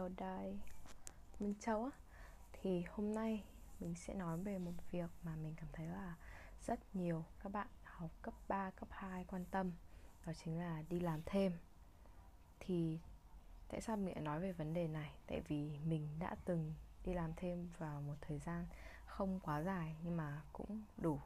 chào đây Minh Châu á. Thì hôm nay mình sẽ nói về một việc mà mình cảm thấy là rất nhiều các bạn học cấp 3, cấp 2 quan tâm Đó chính là đi làm thêm. Thì tại sao mình lại nói về vấn đề này? Tại vì mình đã từng đi làm thêm vào một thời gian không quá dài nhưng mà cũng đủ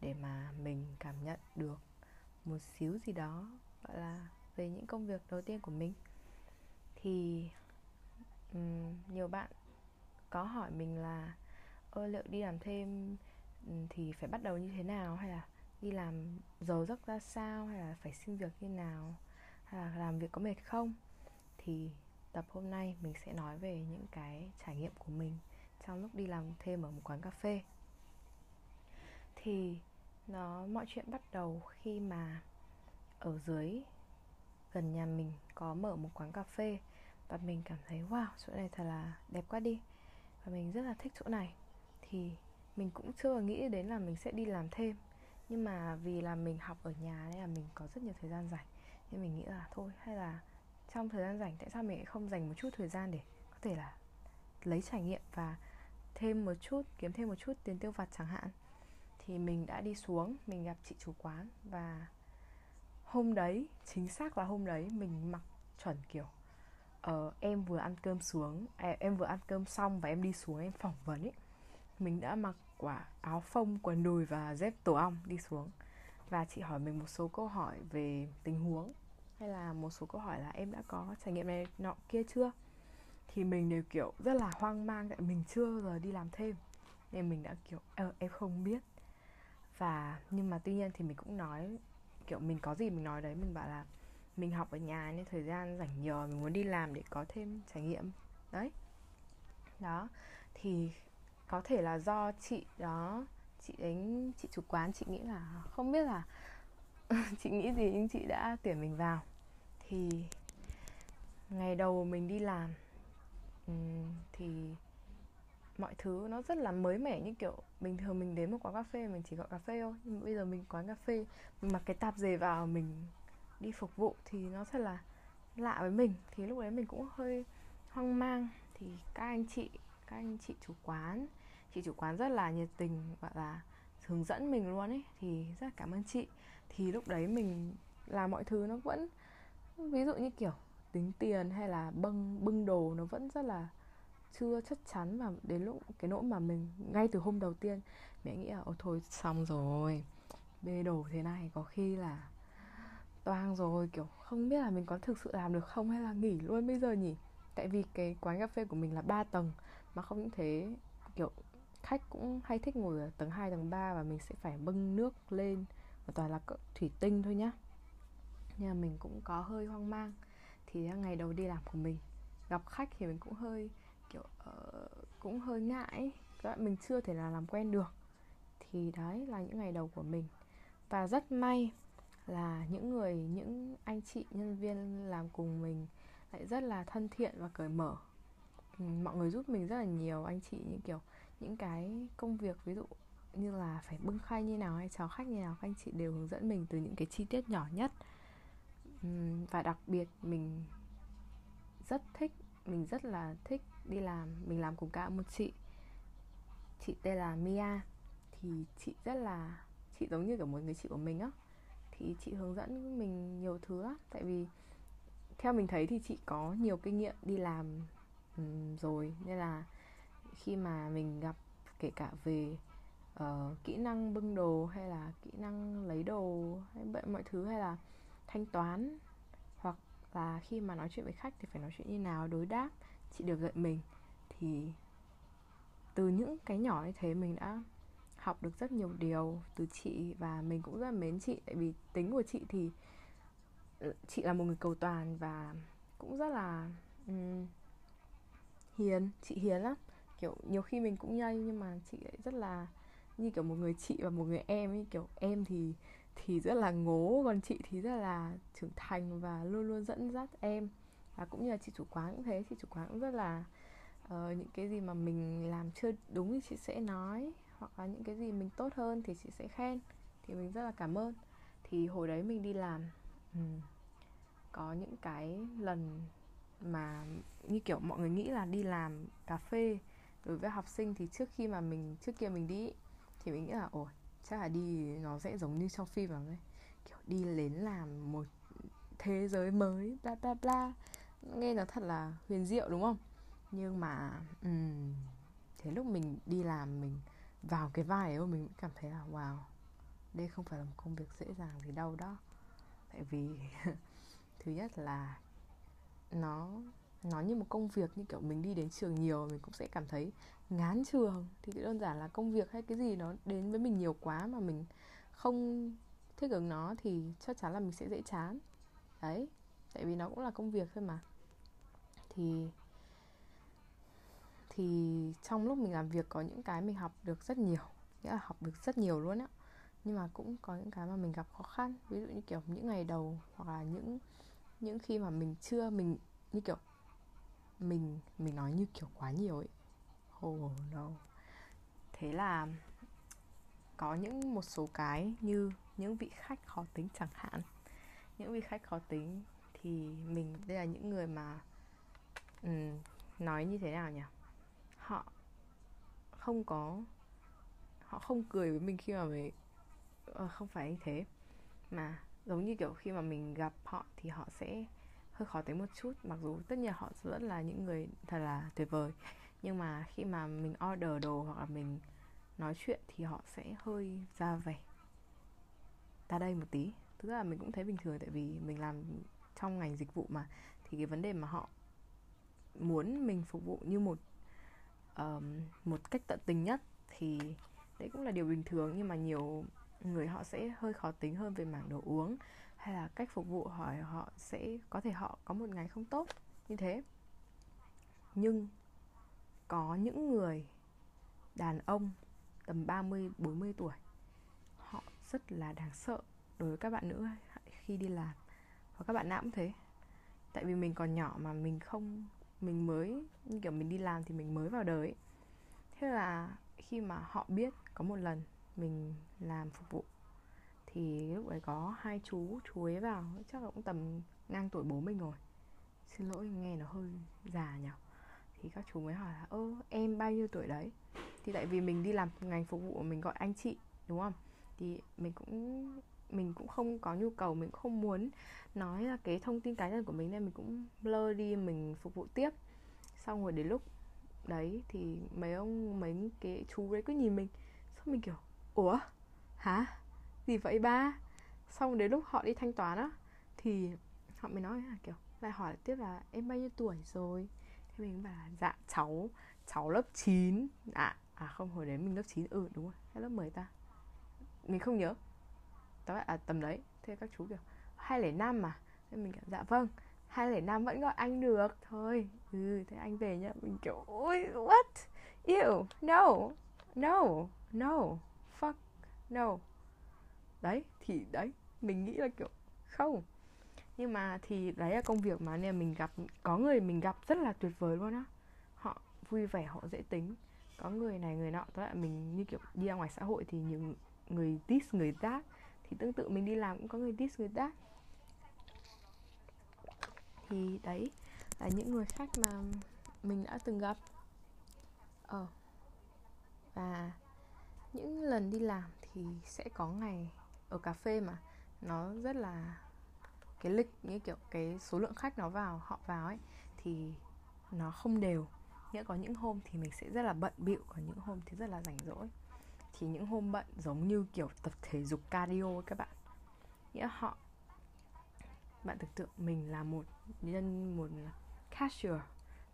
để mà mình cảm nhận được một xíu gì đó gọi là về những công việc đầu tiên của mình. Thì um, nhiều bạn có hỏi mình là ơ liệu đi làm thêm ừ, thì phải bắt đầu như thế nào? Hay là đi làm giờ giấc ra sao? Hay là phải xin việc như nào? Hay là làm việc có mệt không? Thì tập hôm nay mình sẽ nói về những cái trải nghiệm của mình trong lúc đi làm thêm ở một quán cà phê. Thì nó mọi chuyện bắt đầu khi mà ở dưới gần nhà mình có mở một quán cà phê và mình cảm thấy, wow, chỗ này thật là đẹp quá đi. Và mình rất là thích chỗ này. Thì mình cũng chưa bao nghĩ đến là mình sẽ đi làm thêm. Nhưng mà vì là mình học ở nhà nên là mình có rất nhiều thời gian rảnh. Nên mình nghĩ là thôi, hay là trong thời gian rảnh, tại sao mình lại không dành một chút thời gian để có thể là lấy trải nghiệm và thêm một chút, kiếm thêm một chút tiền tiêu vặt chẳng hạn? Thì mình đã đi xuống, mình gặp chị chủ quán và hôm đấy, chính xác là hôm đấy mình mặc chuẩn kiểu uh, em vừa ăn cơm xuống à, em vừa ăn cơm xong và em đi xuống em phỏng vấn ấy mình đã mặc quả áo phông quần đùi và dép tổ ong đi xuống. Và chị hỏi mình một số câu hỏi về tình huống. Hay là một số câu hỏi là em đã có trải nghiệm này nọ kia chưa? Thì mình đều kiểu rất là hoang mang tại mình chưa bao giờ đi làm thêm. Nên mình đã kiểu ờ, em không biết. Và nhưng mà tuy nhiên thì mình cũng nói kiểu mình có gì mình nói đấy mình bảo là mình học ở nhà nên thời gian rảnh nhiều mình muốn đi làm để có thêm trải nghiệm. Đấy. Đó. Thì có thể là do chị, đó, chị đánh chị chủ quán, chị nghĩ là không biết là chị nghĩ gì nhưng chị đã tuyển mình vào. Thì ngày đầu mình đi làm thì mọi thứ nó rất là mới mẻ như kiểu bình thường mình đến một quán cà phê mình chỉ gọi cà phê thôi. Nhưng bây giờ mình quán cà phê, mình mặc cái tạp dề vào mình đi phục vụ thì nó thật là lạ với mình. Thì lúc đấy mình cũng hơi hoang mang. Thì các anh chị, các anh chị chủ quán, chị chủ quán rất là nhiệt tình, gọi là hướng dẫn mình luôn ấy, thì rất là cảm ơn chị. Thì lúc đấy mình làm mọi thứ nó vẫn, ví dụ như kiểu tính tiền hay là bưng bưng đồ nó vẫn rất là chưa chắc chắn và đến lúc, cái nỗi mà mình, ngay từ hôm đầu tiên mẹ nghĩ là ôi thôi xong rồi, bê đồ thế này, có khi là toang rồi kiểu không biết là mình có thực sự làm được không hay là nghỉ luôn bây giờ nhỉ? Tại vì cái quán cà phê của mình là 3 tầng mà không những thế kiểu khách cũng hay thích ngồi ở tầng 2, tầng 3 và mình sẽ phải bưng nước lên và toàn là thủy tinh thôi nhá. Nhưng mà mình cũng có hơi hoang mang thì ngày đầu đi làm của mình gặp khách thì mình cũng hơi kiểu uh, cũng hơi ngại các bạn mình chưa thể là làm quen được. Thì đấy là những ngày đầu của mình. Và rất may là những người, những anh chị, nhân viên làm cùng mình lại rất là thân thiện và cởi mở. Ừ, mọi người giúp mình rất là nhiều, anh chị những kiểu, những cái công việc ví dụ như là phải bưng khay như nào hay chào khách như nào, các anh chị đều hướng dẫn mình từ những cái chi tiết nhỏ nhất. Ừ, và đặc biệt mình rất thích, mình rất là thích đi làm, mình làm cùng cả một chị. Chị tên là Mia, thì chị rất là, chị giống như kiểu một người chị của mình á thì chị hướng dẫn mình nhiều thứ lắm. Tại vì theo mình thấy thì chị có nhiều kinh nghiệm đi làm rồi. Nên là khi mà mình gặp kể cả về uh, kỹ năng bưng đồ hay là kỹ năng lấy đồ hay mọi thứ hay là thanh toán hoặc là khi mà nói chuyện với khách thì phải nói chuyện như nào đối đáp chị được dạy mình. Thì từ những cái nhỏ như thế mình đã học được rất nhiều điều từ chị và mình cũng rất là mến chị. Tại vì tính của chị thì ờ, chị là một người cầu toàn và cũng rất là um, hiền chị hiền lắm. Kiểu nhiều khi mình cũng nhây nhưng mà chị lại rất là như kiểu một người chị và một người em ấy. Kiểu em thì thì rất là ngố còn chị thì rất là trưởng thành và luôn luôn dẫn dắt em. Và cũng như là chị chủ quán cũng thế chị chủ quán cũng rất là uh, những cái gì mà mình làm chưa đúng thì chị sẽ nói hoặc là những cái gì mình tốt hơn thì chị sẽ khen. Thì mình rất là cảm ơn. Thì hồi đấy mình đi làm um, có những cái lần mà như kiểu mọi người nghĩ là đi làm cà phê đối với học sinh thì trước khi mà mình trước kia mình đi thì mình nghĩ là ồ chắc là đi nó sẽ giống như trong phim ấy kiểu đi đến làm một thế giới mới bla bla bla. Nghe nó thật là huyền diệu đúng không? Nhưng mà um, thế lúc mình đi làm mình vào cái vai ấy mình cảm thấy là, wow, đây không phải là một công việc dễ dàng gì đâu đó. Tại vì thứ nhất là nó nó như một công việc như kiểu mình đi đến trường nhiều mình cũng sẽ cảm thấy ngán trường. Thì đơn giản là công việc hay cái gì nó đến với mình nhiều quá mà mình không thích ứng nó thì chắc chắn là mình sẽ dễ chán. Đấy, tại vì nó cũng là công việc thôi mà. Thì thì trong lúc mình làm việc có những cái mình học được rất nhiều nghĩa là học được rất nhiều luôn á. Nhưng mà cũng có những cái mà mình gặp khó khăn ví dụ như kiểu những ngày đầu hoặc là những những khi mà mình chưa mình như kiểu mình mình nói như kiểu quá nhiều ấy. Oh no. Thế là có những một số cái như những vị khách khó tính chẳng hạn. Những vị khách khó tính thì mình đây là những người mà um, nói như thế nào nhỉ? Họ không có họ không cười với mình khi mà mình uh, ờ, không phải như thế. Mà giống như kiểu khi mà mình gặp họ thì họ sẽ hơi khó tính một chút mặc dù tất nhiên họ vẫn là những người thật là tuyệt vời. Nhưng mà khi mà mình order đồ hoặc là mình nói chuyện thì họ sẽ hơi ra vẻ ta đây một tí. Thực ra là mình cũng thấy bình thường tại vì mình làm trong ngành dịch vụ mà. Thì cái vấn đề mà họ muốn mình phục vụ như một um, một cách tận tình nhất thì đấy cũng là điều bình thường nhưng mà nhiều người họ sẽ hơi khó tính hơn về mảng đồ uống hay là cách phục vụ hỏi họ sẽ có thể họ có một ngày không tốt như thế. Nhưng có những người đàn ông tầm 30 40 tuổi họ rất là đáng sợ đối với các bạn nữ khi đi làm. Và các bạn nam cũng thế. Tại vì mình còn nhỏ mà mình không mình mới, như kiểu mình đi làm thì mình mới vào đời ấy. thế là khi mà họ biết có một lần mình làm phục vụ, thì lúc đấy có hai chú chú ấy vào, chắc là cũng tầm ngang tuổi bố mình rồi. Xin lỗi, nghe nó hơi già nhỉ. Thì các chú mới hỏi là, ơ, em bao nhiêu tuổi đấy? Thì tại vì mình đi làm ngành phục vụ mình gọi anh chị, đúng không? Thì mình cũng mình cũng không có nhu cầu, mình cũng không muốn nói là cái thông tin cá nhân của mình nên mình cũng blur đi, mình phục vụ tiếp. Xong rồi đến lúc đấy thì mấy ông, mấy cái chú đấy cứ nhìn mình, xong mình kiểu, ủa? Hả? Gì vậy ba? Xong đến lúc họ đi thanh toán á, thì họ mới nói là kiểu, lại hỏi tiếp là, em bao nhiêu tuổi rồi? Thế mình bảo là dạ cháu cháu lớp 9 à dạ, à không, hồi đấy mình lớp 9 ừ đúng rồi hay lớp 10 ta. Mình không nhớ đó à tầm đấy, thế các chú kiểu, hai lẻ năm mà. Thế mình kiểu dạ vâng hai lẻ năm vẫn gọi anh được. Thôi ừ thế anh về nhá. Mình kiểu ôi what? Ew, no no no, fuck, no. Đấy, thì đấy, mình nghĩ là kiểu, không. Nhưng mà thì đấy là công việc mà nên mình gặp, có người mình gặp rất là tuyệt vời luôn á. Họ vui vẻ, họ dễ tính. Có người này, người nọ tức là mình như kiểu đi ra ngoài xã hội thì nhiều người this, người that thì tương tự mình đi làm cũng có người diss người that. Thì đấy, là những người khách mà mình đã từng gặp. Ờ và những lần đi làm thì sẽ có ngày ở cà phê mà nó rất là cái lịch, như kiểu cái số lượng khách nó vào, họ vào ấy, thì nó không đều. Nghĩa có những hôm thì mình sẽ rất là bận bịu còn những hôm thì rất là rảnh rỗi thì những hôm bận giống như kiểu tập thể dục cardio các bạn. Nghĩa họ bạn tưởng tượng mình là một nhân một cashier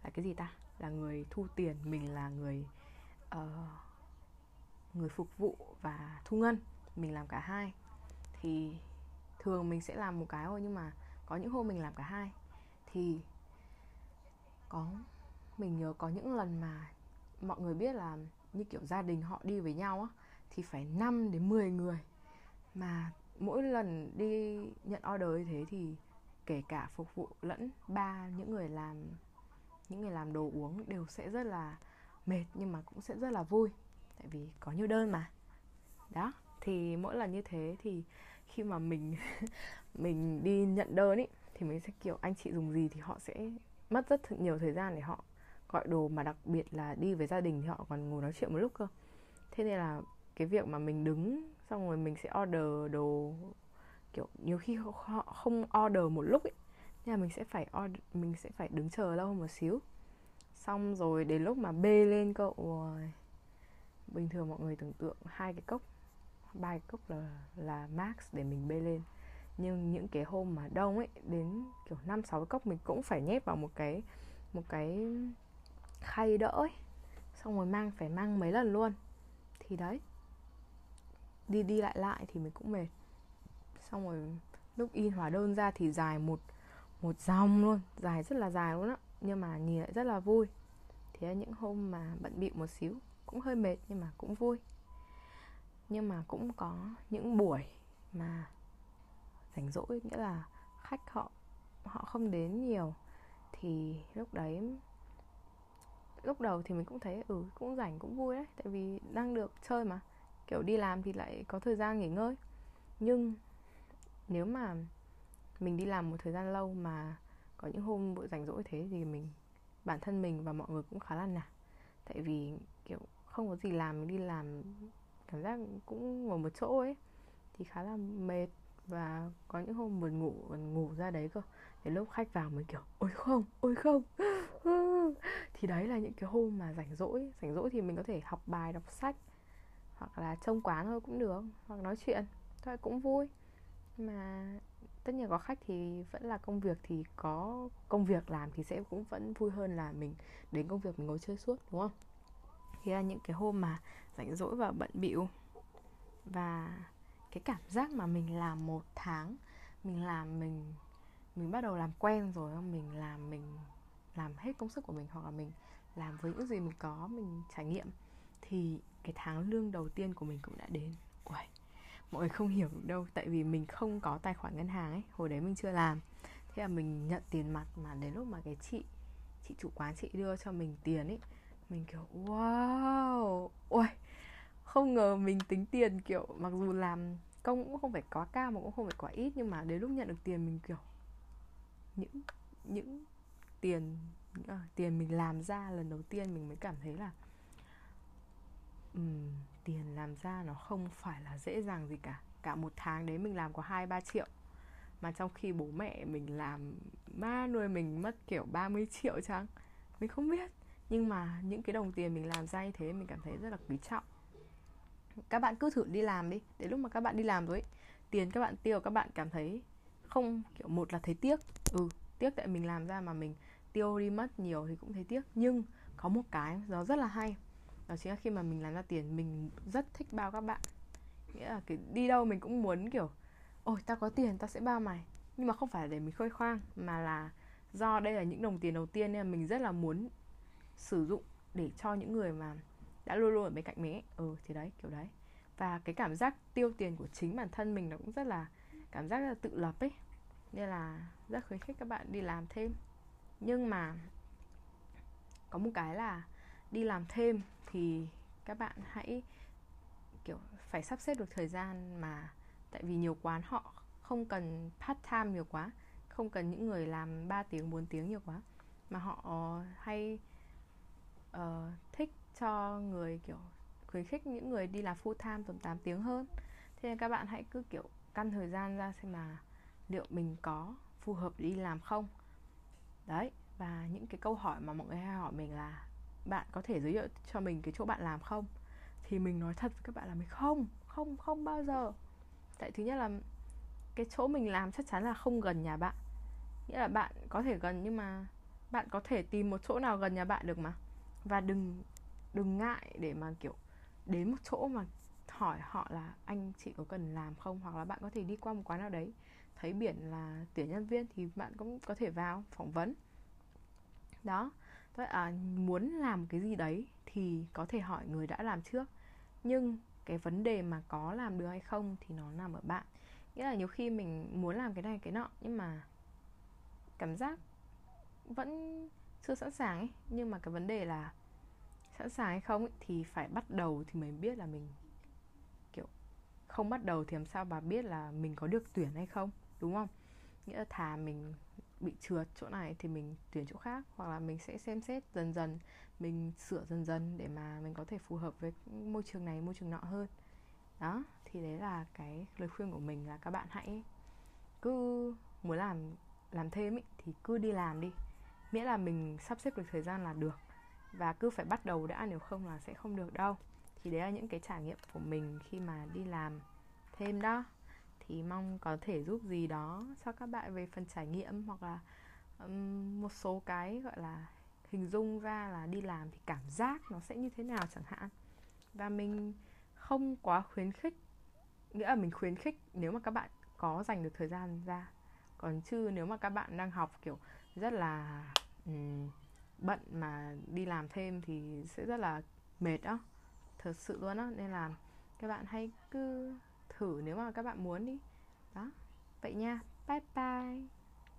là cái gì ta? Là người thu tiền mình là người uh, người phục vụ và thu ngân mình làm cả hai. Thì thường mình sẽ làm một cái thôi nhưng mà có những hôm mình làm cả hai. Thì có mình nhớ có những lần mà mọi người biết là như kiểu gia đình họ đi với nhau á, thì phải 5 đến 10 người. Mà mỗi lần đi nhận order như thế thì kể cả phục vụ lẫn ba những người làm, những người làm đồ uống đều sẽ rất là mệt nhưng mà cũng sẽ rất là vui, tại vì có nhiều đơn mà. Đó, thì mỗi lần như thế thì khi mà mình mình đi nhận đơn ý, thì mình sẽ kiểu anh chị dùng gì thì họ sẽ mất rất nhiều thời gian để họ gọi đồ mà đặc biệt là đi với gia đình thì họ còn ngồi nói chuyện một lúc cơ. Thế nên là cái việc mà mình đứng xong rồi mình sẽ order đồ kiểu nhiều khi họ không order một lúc ấy nên là mình sẽ phải order, mình sẽ phải đứng chờ lâu một xíu. Xong rồi đến lúc mà bê lên cậu bình thường mọi người tưởng tượng hai cái cốc ba cái cốc là là max để mình bê lên. Nhưng những cái hôm mà đông ấy đến kiểu năm sáu cốc mình cũng phải nhét vào một cái một cái khay đỡ ấy. Xong rồi mang, phải mang mấy lần luôn. Thì đấy, đi đi lại lại thì mình cũng mệt. Xong rồi lúc in hóa đơn ra thì dài một một dòng luôn. Dài rất là dài luôn á. Nhưng mà nhìn lại rất là vui. Thế những hôm mà bận bịu một xíu cũng hơi mệt nhưng mà cũng vui. Nhưng mà cũng có những buổi mà rảnh rỗi, nghĩa là khách họ họ không đến nhiều. Thì lúc đấy lúc đầu thì mình cũng thấy ừ cũng rảnh, cũng vui đấy, tại vì đang được chơi mà. Kiểu đi làm thì lại có thời gian nghỉ ngơi. Nhưng nếu mà mình đi làm một thời gian lâu mà có những hôm bữa rảnh rỗi thế thì mình, bản thân mình và mọi người cũng khá là nản. Tại vì, kiểu, không có gì làm, mình đi làm cảm giác cũng ngồi một chỗ ấy, thì khá là mệt và có những hôm buồn ngủ còn ngủ ra đấy cơ. Thì lúc khách vào mới kiểu, ôi không ôi không. Thì đấy là những cái hôm mà rảnh rỗi. Rảnh rỗi thì mình có thể học bài, đọc sách, hoặc là trông quán thôi cũng được, hoặc nói chuyện. Thôi cũng vui. Mà tất nhiên có khách thì vẫn là công việc, thì có công việc làm thì sẽ cũng vẫn vui hơn là mình đến công việc mình ngồi chơi suốt, đúng không? Thì là những cái hôm mà rảnh rỗi và bận bịu. Và cái cảm giác mà mình làm một tháng mình làm mình mình bắt đầu làm quen rồi mình làm mình làm hết công sức của mình hoặc là mình làm với những gì mình có mình trải nghiệm thì cái tháng lương đầu tiên của mình cũng đã đến. Uầy, mọi người không hiểu đâu tại vì mình không có tài khoản ngân hàng ấy hồi đấy mình chưa làm. Thế là mình nhận tiền mặt mà đến lúc mà cái chị chị chủ quán chị đưa cho mình tiền ấy mình kiểu wow ôi không ngờ mình tính tiền kiểu mặc dù làm công cũng không phải quá cao mà cũng không phải quá ít nhưng mà đến lúc nhận được tiền mình kiểu những những tiền à, tiền mình làm ra lần đầu tiên mình mới cảm thấy là um, tiền làm ra nó không phải là dễ dàng gì cả. Cả một tháng đấy mình làm có hai ba triệu. Mà trong khi bố mẹ mình làm ma nuôi mình mất kiểu 30 triệu chăng? Mình không biết. Nhưng mà những cái đồng tiền mình làm ra như thế mình cảm thấy rất là quý trọng các bạn cứ thử đi làm đi đến lúc mà các bạn đi làm rồi ấy, tiền các bạn tiêu các bạn cảm thấy không kiểu một là thấy tiếc. Ừ tiếc tại mình làm ra mà mình tiêu đi mất nhiều thì cũng thấy tiếc. Nhưng có một cái nó rất là hay đó chính là khi mà mình làm ra tiền mình rất thích bao các bạn. Nghĩa là cái đi đâu mình cũng muốn kiểu ôi tao có tiền tao sẽ bao mày. Nhưng mà không phải để mình khơi khoang mà là do đây là những đồng tiền đầu tiên nên mình rất là muốn sử dụng để cho những người mà đã luôn luôn ở bên cạnh mình ấy. Ừ thì đấy kiểu đấy. Và cái cảm giác tiêu tiền của chính bản thân mình nó cũng rất là cảm giác là tự lập ấy. Nên là rất khuyến khích các bạn đi làm thêm. Nhưng mà có một cái là đi làm thêm thì các bạn hãy kiểu phải sắp xếp được thời gian mà tại vì nhiều quán họ không cần part time nhiều quá không cần những người làm 3 tiếng 4 tiếng nhiều quá. Mà họ hay uh, thích cho người, kiểu, khuyến khích những người đi làm full time tầm 8 tiếng hơn. Thế nên các bạn hãy cứ, kiểu, căn thời gian ra xem là liệu mình có phù hợp đi làm không. Đấy, và những cái câu hỏi mà mọi người hay hỏi mình là, bạn có thể giới thiệu cho mình cái chỗ bạn làm không? Thì mình nói thật với các bạn là mình không không không bao giờ. Tại thứ nhất là cái chỗ mình làm chắc chắn là không gần nhà bạn. Nghĩa là bạn có thể gần nhưng mà bạn có thể tìm một chỗ nào gần nhà bạn được mà. Và đừng đừng ngại để mà kiểu đến một chỗ mà hỏi họ là anh chị có cần làm không? hoặc là bạn có thể đi qua một quán nào đấy? Thấy biển là tuyển nhân viên thì bạn cũng có thể vào phỏng vấn. Đó. Vậy à, muốn làm cái gì đấy thì có thể hỏi người đã làm trước. Nhưng cái vấn đề mà có làm được hay không thì nó nằm ở bạn. Nghĩa là nhiều khi mình muốn làm cái này cái nọ nhưng mà cảm giác vẫn chưa sẵn sàng ấy. Nhưng mà cái vấn đề là sẵn sàng hay không ấy, thì phải bắt đầu thì mới biết là mình kiểu không bắt đầu thì làm sao bà biết là mình có được tuyển hay không đúng không? Nghĩa là thà mình bị trượt chỗ này thì mình tuyển chỗ khác hoặc là mình sẽ xem xét dần dần mình sửa dần dần để mà mình có thể phù hợp với môi trường này môi trường nọ hơn. Đó thì đấy là cái lời khuyên của mình là các bạn hãy cứ muốn làm làm thêm ý, thì cứ đi làm đi. Miễn là mình sắp xếp được thời gian là được và cứ phải bắt đầu đã nếu không là sẽ không được đâu. Thì đấy là những cái trải nghiệm của mình khi mà đi làm thêm đó. Thì mong có thể giúp gì đó cho các bạn về phần trải nghiệm hoặc là um, một số cái gọi là hình dung ra là đi làm thì cảm giác nó sẽ như thế nào chẳng hạn. Và mình không quá khuyến khích nghĩa là mình khuyến khích nếu mà các bạn có dành được thời gian ra. Còn chứ nếu mà các bạn đang học kiểu rất là um, bận mà đi làm thêm thì sẽ rất là mệt đó thật sự luôn á, nên là các bạn hãy cứ thử nếu mà các bạn muốn đi. Đó. Vậy nha. Bye bye.